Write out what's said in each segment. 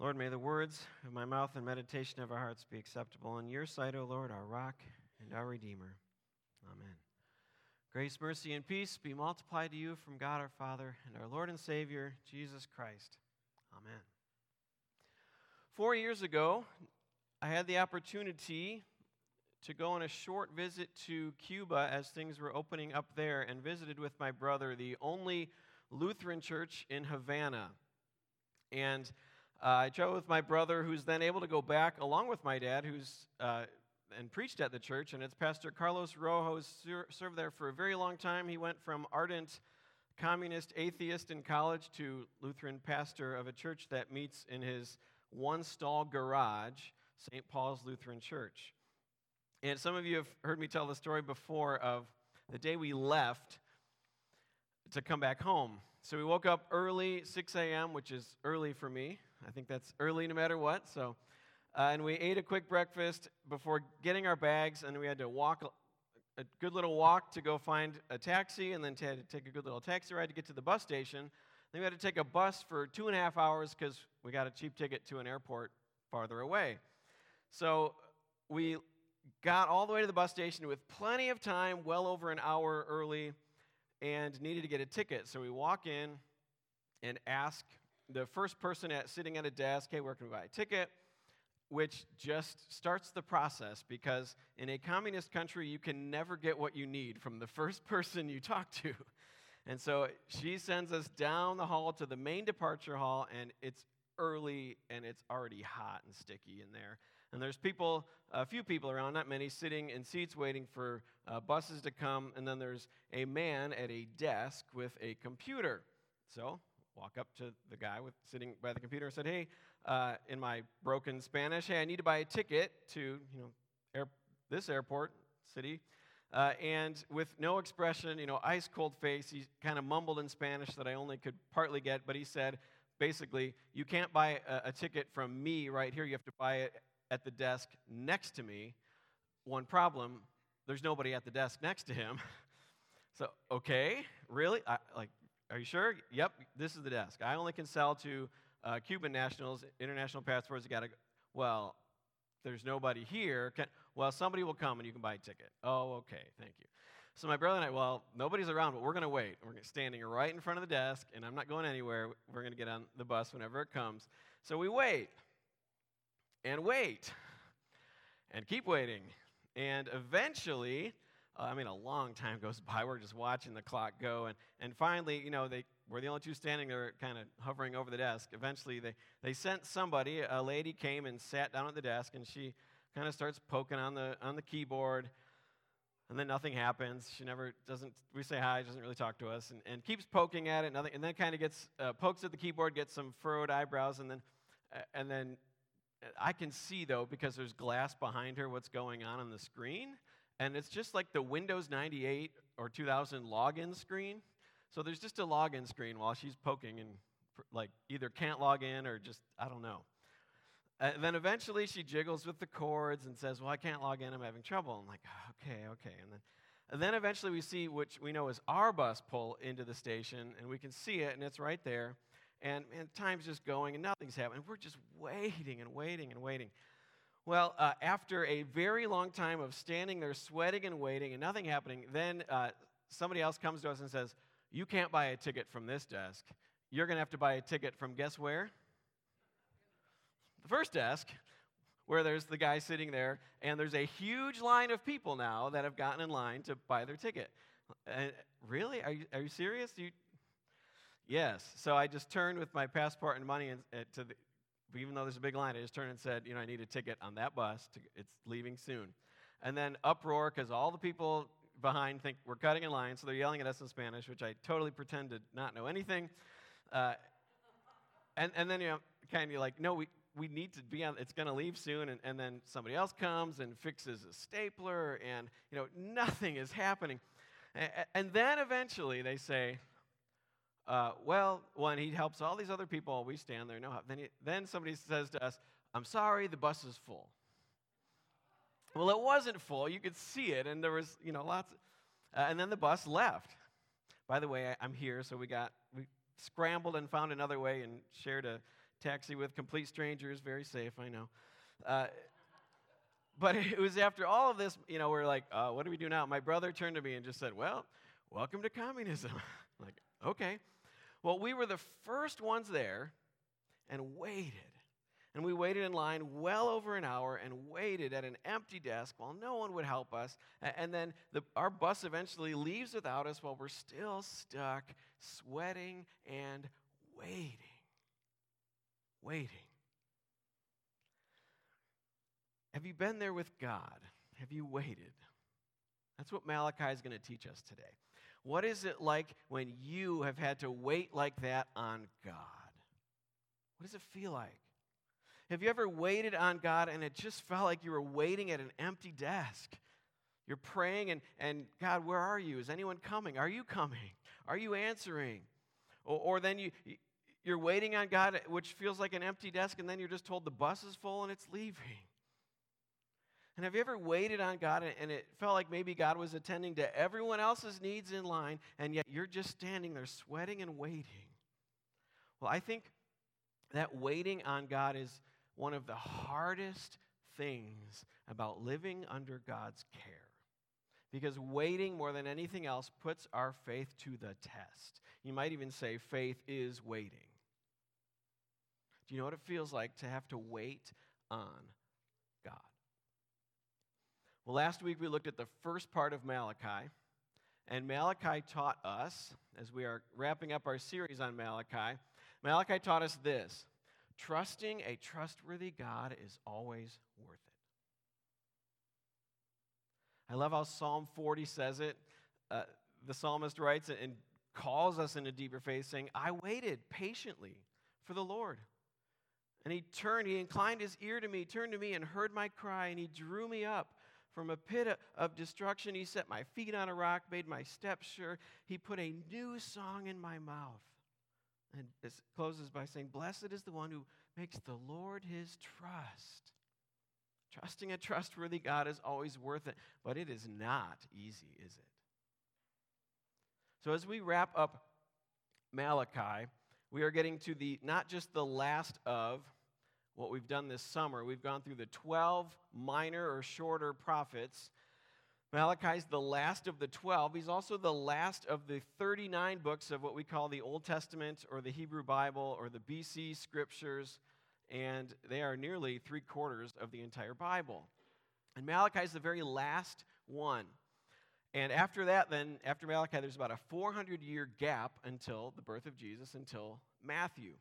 Lord, may the words of my mouth and meditation of our hearts be acceptable in your sight, O Lord, our rock and our Redeemer. Amen. Grace, mercy, and peace be multiplied to you from God our Father and our Lord and Savior, Jesus Christ. Amen. Four years ago, I had the opportunity to go on a short visit to Cuba as things were opening up there and visited with my brother, the only Lutheran church in Havana. And uh, I traveled with my brother, who's then able to go back along with my dad, who's uh, and preached at the church. And it's Pastor Carlos Rojo, ser- served there for a very long time. He went from ardent communist atheist in college to Lutheran pastor of a church that meets in his one stall garage, St. Paul's Lutheran Church. And some of you have heard me tell the story before of the day we left to come back home. So we woke up early, 6 a.m., which is early for me. I think that's early no matter what. So, uh, and we ate a quick breakfast before getting our bags, and we had to walk a good little walk to go find a taxi, and then had to take a good little taxi ride to get to the bus station. Then we had to take a bus for two and a half hours because we got a cheap ticket to an airport farther away. So we got all the way to the bus station with plenty of time, well over an hour early, and needed to get a ticket. So we walk in and ask the first person at, sitting at a desk, hey, where can we buy a ticket? Which just starts the process because in a communist country, you can never get what you need from the first person you talk to. And so she sends us down the hall to the main departure hall, and it's early and it's already hot and sticky in there. And there's people, a few people around, not many, sitting in seats waiting for uh, buses to come. And then there's a man at a desk with a computer. So walk up to the guy with, sitting by the computer and said, "Hey, uh, in my broken Spanish, hey, I need to buy a ticket to you know air, this airport city." Uh, and with no expression, you know, ice cold face, he kind of mumbled in Spanish that I only could partly get, but he said, basically, you can't buy a, a ticket from me right here. You have to buy it at the desk next to me. One problem: there's nobody at the desk next to him. so, okay, really? I, like, are you sure? Yep, this is the desk. I only can sell to uh, Cuban nationals, international passports. You got to. Well, there's nobody here. Can, well, somebody will come and you can buy a ticket. Oh, okay, thank you. So my brother and I, well, nobody's around, but we're going to wait. We're standing right in front of the desk, and I'm not going anywhere. We're going to get on the bus whenever it comes. So we wait and wait and keep waiting. And eventually, I mean, a long time goes by. We're just watching the clock go. And, and finally, you know, they, we're the only two standing there kind of hovering over the desk. Eventually, they, they sent somebody, a lady came and sat down at the desk, and she kind of starts poking on the, on the keyboard. And then nothing happens. She never doesn't, we say hi, doesn't really talk to us, and, and keeps poking at it, nothing, and then kind of gets, uh, pokes at the keyboard, gets some furrowed eyebrows, and then, and then uh, I can see, though, because there's glass behind her, what's going on on the screen and it's just like the Windows 98 or 2000 login screen. So there's just a login screen while she's poking and like either can't log in or just, I don't know. And then eventually she jiggles with the cords and says, Well, I can't log in, I'm having trouble. I'm like, ah, Okay, okay. And then, and then eventually we see, which we know is our bus pull into the station, and we can see it, and it's right there. And, and time's just going, and nothing's happening. We're just waiting and waiting and waiting. Well, uh, after a very long time of standing there sweating and waiting and nothing happening, then uh, somebody else comes to us and says, You can't buy a ticket from this desk. You're going to have to buy a ticket from guess where? The first desk, where there's the guy sitting there, and there's a huge line of people now that have gotten in line to buy their ticket. Uh, really? Are you, are you serious? You, yes. So I just turned with my passport and money and, uh, to the, even though there's a big line, I just turned and said, you know, I need a ticket on that bus. To, it's leaving soon. And then uproar because all the people behind think we're cutting in line, so they're yelling at us in Spanish, which I totally pretend to not know anything. Uh, and, and then, you know, kind of like, no, we, we need to be on, it's going to leave soon. And, and then somebody else comes and fixes a stapler, and, you know, nothing is happening. And, and then eventually they say, uh, well, when he helps all these other people, we stand there, no help. Then, he, then somebody says to us, I'm sorry, the bus is full. Well, it wasn't full. You could see it, and there was, you know, lots. Of, uh, and then the bus left. By the way, I, am here, so we got we scrambled and found another way and shared a taxi with complete strangers, very safe, I know. Uh, but it was after all of this, you know, we're like, uh, what do we do now? My brother turned to me and just said, well, welcome to communism. like, okay. Well, we were the first ones there and waited. And we waited in line well over an hour and waited at an empty desk while no one would help us. And then the, our bus eventually leaves without us while we're still stuck, sweating and waiting. Waiting. Have you been there with God? Have you waited? That's what Malachi is going to teach us today. What is it like when you have had to wait like that on God? What does it feel like? Have you ever waited on God and it just felt like you were waiting at an empty desk? You're praying and, and God, where are you? Is anyone coming? Are you coming? Are you answering? Or, or then you, you're waiting on God, which feels like an empty desk, and then you're just told the bus is full and it's leaving. And have you ever waited on God and it felt like maybe God was attending to everyone else's needs in line, and yet you're just standing there sweating and waiting? Well, I think that waiting on God is one of the hardest things about living under God's care. Because waiting more than anything else puts our faith to the test. You might even say faith is waiting. Do you know what it feels like to have to wait on? Well, last week we looked at the first part of Malachi, and Malachi taught us, as we are wrapping up our series on Malachi, Malachi taught us this trusting a trustworthy God is always worth it. I love how Psalm 40 says it. Uh, the psalmist writes it and calls us into deeper faith, saying, I waited patiently for the Lord. And he turned, he inclined his ear to me, turned to me, and heard my cry, and he drew me up from a pit of destruction. He set my feet on a rock, made my steps sure. He put a new song in my mouth. And closes by saying, Blessed is the one who makes the Lord his trust. Trusting a trustworthy God is always worth it, but it is not easy, is it? So as we wrap up Malachi, we are getting to the not just the last of what we've done this summer. We've gone through the 12 minor or shorter prophets Malachi's the last of the 12. He's also the last of the 39 books of what we call the Old Testament or the Hebrew Bible or the BC scriptures, and they are nearly three quarters of the entire Bible. And Malachi is the very last one. And after that, then, after Malachi, there's about a 400 year gap until the birth of Jesus, until Matthew.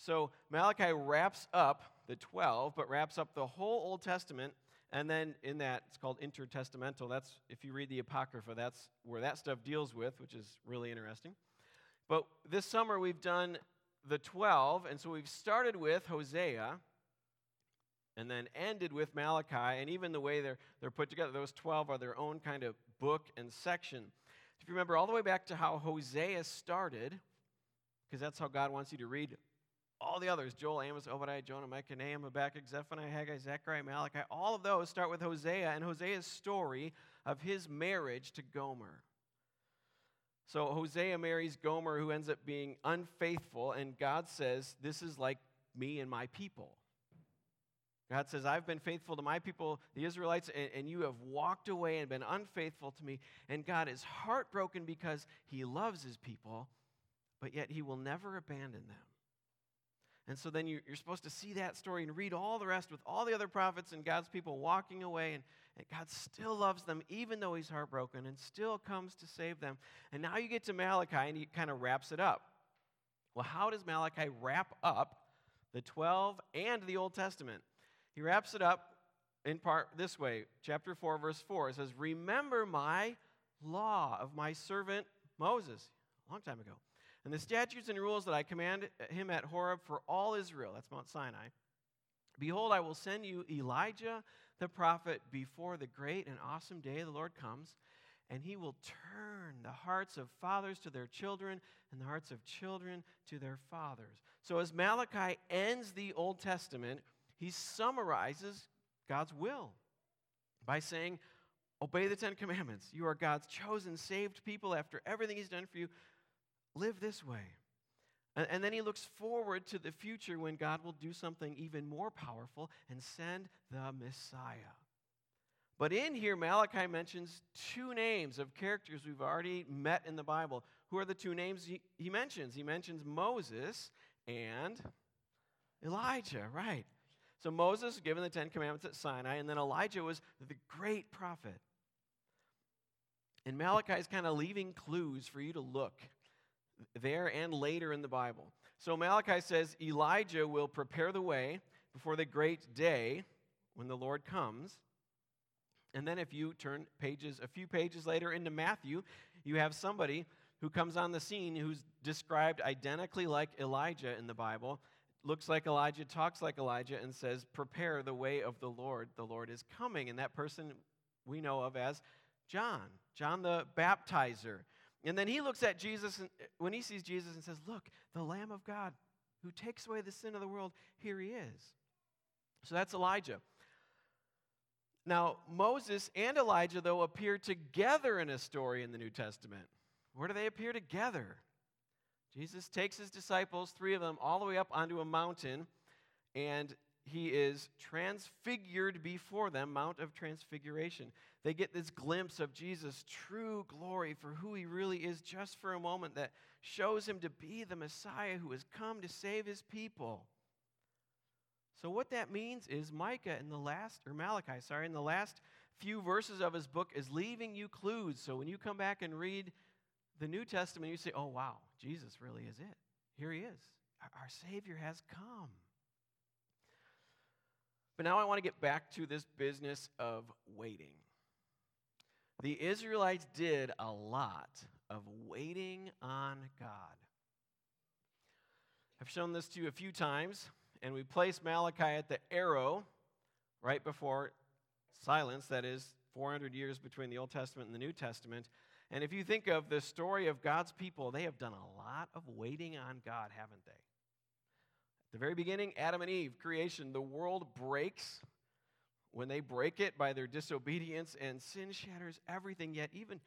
So Malachi wraps up the 12, but wraps up the whole Old Testament and then in that, it's called intertestamental. That's, if you read the Apocrypha, that's where that stuff deals with, which is really interesting. But this summer we've done the 12, and so we've started with Hosea and then ended with Malachi, and even the way they're, they're put together, those 12 are their own kind of book and section. If you remember all the way back to how Hosea started, because that's how God wants you to read all the others Joel, Amos, Obadiah, Jonah, Micah, Nahum, Habakkuk, Zephaniah, Haggai, Zechariah, Malachi all of those start with Hosea and Hosea's story of his marriage to Gomer. So Hosea marries Gomer, who ends up being unfaithful, and God says, This is like me and my people. God says, I've been faithful to my people, the Israelites, and, and, you have walked away and been unfaithful to me. And God is heartbroken because he loves his people, but yet he will never abandon them. And so then you're supposed to see that story and read all the rest with all the other prophets and God's people walking away. And, and God still loves them, even though He's heartbroken, and still comes to save them. And now you get to Malachi, and He kind of wraps it up. Well, how does Malachi wrap up the 12 and the Old Testament? He wraps it up in part this way chapter 4, verse 4. It says, Remember my law of my servant Moses, a long time ago and the statutes and rules that I command him at Horeb for all Israel, that's Mount Sinai. Behold, I will send you Elijah the prophet before the great and awesome day the Lord comes, and he will turn the hearts of fathers to their children and the hearts of children to their fathers. So, as Malachi ends the Old Testament, he summarizes God's will by saying, Obey the Ten Commandments. You are God's chosen, saved people after everything He's done for you live this way. And, and then he looks forward to the future when God will do something even more powerful and send the Messiah. But in here, Malachi mentions two names of characters we've already met in the Bible. Who are the two names he, he mentions? He mentions Moses and Elijah, right? So Moses was given the Ten Commandments at Sinai, and then Elijah was the great prophet. And Malachi is kind of leaving clues for you to look there and later in the Bible. So Malachi says Elijah will prepare the way before the great day when the Lord comes. And then if you turn pages a few pages later into Matthew, you have somebody who comes on the scene who's described identically like Elijah in the Bible, looks like Elijah, talks like Elijah and says, "Prepare the way of the Lord. The Lord is coming." And that person we know of as John, John the baptizer. And then he looks at Jesus and, when he sees Jesus and says, Look, the Lamb of God who takes away the sin of the world, here he is. So that's Elijah. Now, Moses and Elijah, though, appear together in a story in the New Testament. Where do they appear together? Jesus takes his disciples, three of them, all the way up onto a mountain, and he is transfigured before them, Mount of Transfiguration. They get this glimpse of Jesus' true glory for who he really is just for a moment that shows him to be the Messiah who has come to save his people. So, what that means is Micah in the last, or Malachi, sorry, in the last few verses of his book is leaving you clues. So, when you come back and read the New Testament, you say, oh, wow, Jesus really is it. Here he is. Our Savior has come. But now I want to get back to this business of waiting. The Israelites did a lot of waiting on God. I've shown this to you a few times, and we place Malachi at the arrow right before silence, that is, 400 years between the Old Testament and the New Testament. And if you think of the story of God's people, they have done a lot of waiting on God, haven't they? The very beginning, Adam and Eve, creation, the world breaks. When they break it by their disobedience, and sin shatters everything, yet, even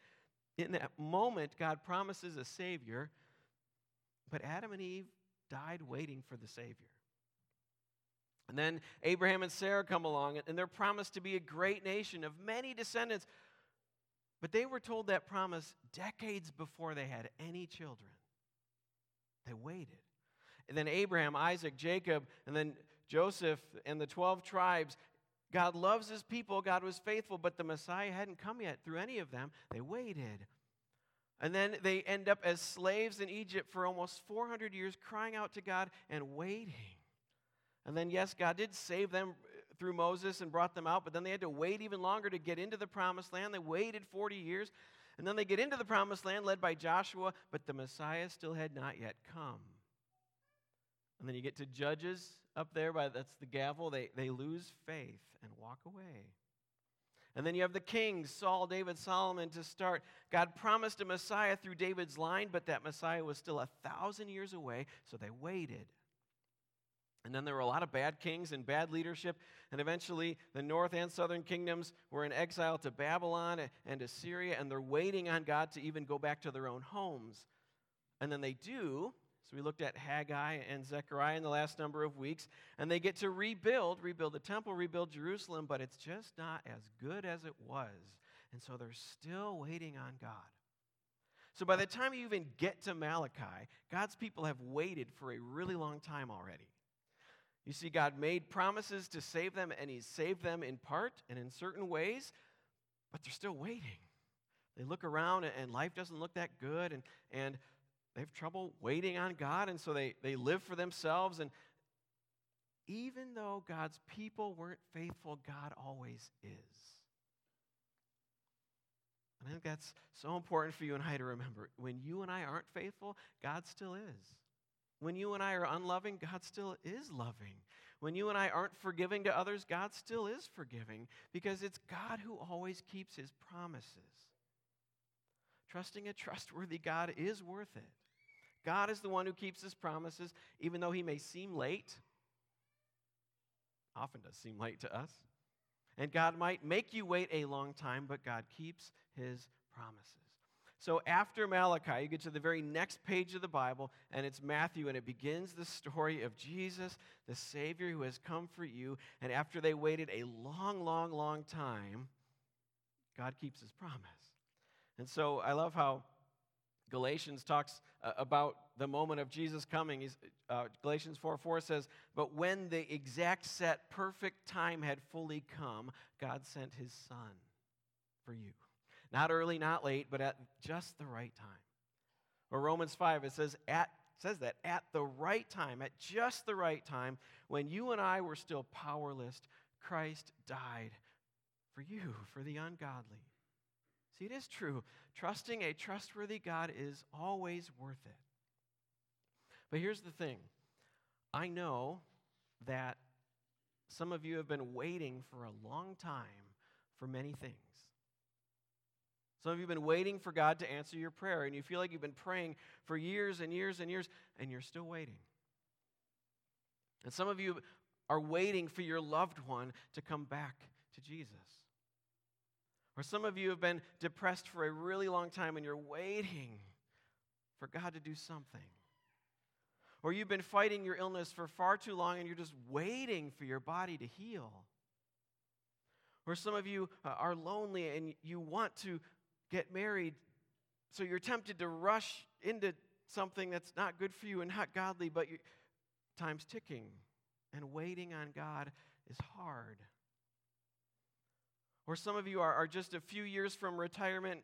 in that moment, God promises a Savior. But Adam and Eve died waiting for the Savior. And then Abraham and Sarah come along, and they're promised to be a great nation of many descendants. But they were told that promise decades before they had any children. They waited. And then Abraham, Isaac, Jacob, and then Joseph and the 12 tribes. God loves his people. God was faithful, but the Messiah hadn't come yet through any of them. They waited. And then they end up as slaves in Egypt for almost 400 years, crying out to God and waiting. And then, yes, God did save them uh, through Moses and brought them out, but then they had to wait even longer to get into the promised land. They waited 40 years, and then they get into the promised land led by Joshua, but the Messiah still had not yet come. And then you get to Judges up there, by that's the gavel. They, they lose faith and walk away. And then you have the kings, Saul, David, Solomon to start. God promised a Messiah through David's line, but that Messiah was still a thousand years away, so they waited. And then there were a lot of bad kings and bad leadership. And eventually, the north and southern kingdoms were in exile to Babylon and to Syria, and they're waiting on God to even go back to their own homes. And then they do. We looked at Haggai and Zechariah in the last number of weeks, and they get to rebuild, rebuild the temple, rebuild Jerusalem, but it's just not as good as it was. And so they're still waiting on God. So by the time you even get to Malachi, God's people have waited for a really long time already. You see, God made promises to save them, and He's saved them in part and in certain ways, but they're still waiting. They look around, and life doesn't look that good, and, and they have trouble waiting on God, and so they, they live for themselves. And even though God's people weren't faithful, God always is. And I think that's so important for you and I to remember. When you and I aren't faithful, God still is. When you and I are unloving, God still is loving. When you and I aren't forgiving to others, God still is forgiving because it's God who always keeps his promises. Trusting a trustworthy God is worth it. God is the one who keeps his promises, even though he may seem late. Often does seem late to us. And God might make you wait a long time, but God keeps his promises. So after Malachi, you get to the very next page of the Bible, and it's Matthew, and it begins the story of Jesus, the Savior who has come for you. And after they waited a long, long, long time, God keeps his promise. And so I love how Galatians talks uh, about the moment of Jesus coming. Uh, Galatians 4 4 says, But when the exact set, perfect time had fully come, God sent his Son for you. Not early, not late, but at just the right time. Or Romans 5, it says, at, says that at the right time, at just the right time, when you and I were still powerless, Christ died for you, for the ungodly. See, it is true. Trusting a trustworthy God is always worth it. But here's the thing I know that some of you have been waiting for a long time for many things. Some of you have been waiting for God to answer your prayer, and you feel like you've been praying for years and years and years, and you're still waiting. And some of you are waiting for your loved one to come back to Jesus. Or some of you have been depressed for a really long time and you're waiting for God to do something. Or you've been fighting your illness for far too long and you're just waiting for your body to heal. Or some of you uh, are lonely and you want to get married, so you're tempted to rush into something that's not good for you and not godly, but you, time's ticking, and waiting on God is hard. Or some of you are, are just a few years from retirement,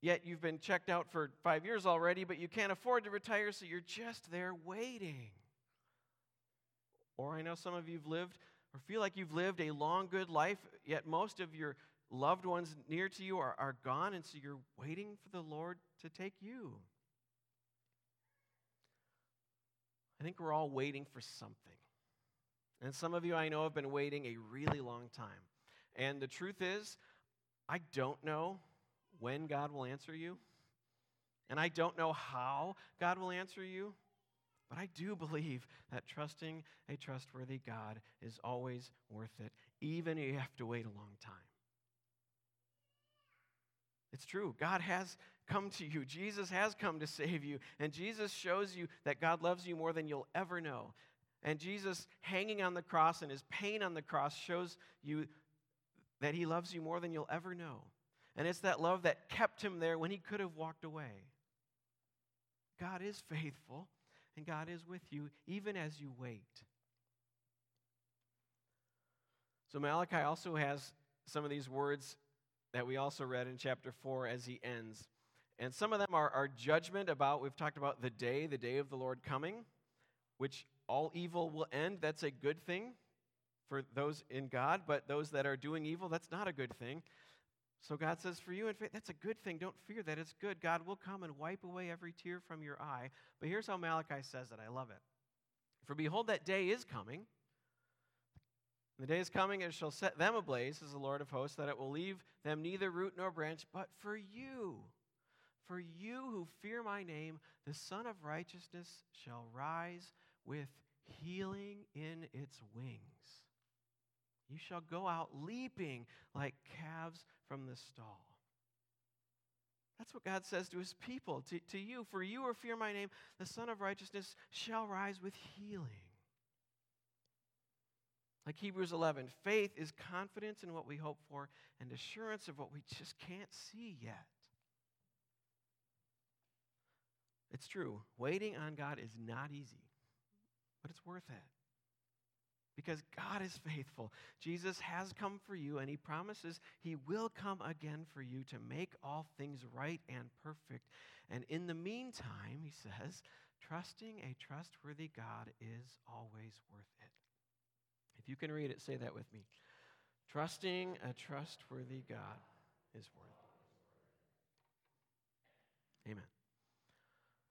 yet you've been checked out for five years already, but you can't afford to retire, so you're just there waiting. Or I know some of you have lived or feel like you've lived a long, good life, yet most of your loved ones near to you are, are gone, and so you're waiting for the Lord to take you. I think we're all waiting for something. And some of you I know have been waiting a really long time. And the truth is, I don't know when God will answer you. And I don't know how God will answer you. But I do believe that trusting a trustworthy God is always worth it, even if you have to wait a long time. It's true. God has come to you. Jesus has come to save you. And Jesus shows you that God loves you more than you'll ever know. And Jesus hanging on the cross and his pain on the cross shows you that he loves you more than you'll ever know. And it's that love that kept him there when he could have walked away. God is faithful, and God is with you even as you wait. So Malachi also has some of these words that we also read in chapter 4 as he ends. And some of them are, are judgment about, we've talked about the day, the day of the Lord coming, which all evil will end. That's a good thing for those in God, but those that are doing evil, that's not a good thing. So God says, for you in faith, that's a good thing. Don't fear that. It's good. God will come and wipe away every tear from your eye. But here's how Malachi says it. I love it. For behold, that day is coming. The day is coming, and it shall set them ablaze, says the Lord of hosts, that it will leave them neither root nor branch. But for you, for you who fear my name, the Sun of Righteousness shall rise with healing in its wings. You shall go out leaping like calves from the stall. That's what God says to his people, to, to you. For you who fear my name, the Sun of Righteousness shall rise with healing. Like Hebrews 11, faith is confidence in what we hope for and assurance of what we just can't see yet. It's true, waiting on God is not easy, but it's worth it because God is faithful. Jesus has come for you, and He promises He will come again for you to make all things right and perfect. And in the meantime, He says, trusting a trustworthy God is always worth it. If you can read it, say that with me. Trusting a trustworthy God is worth it. Amen.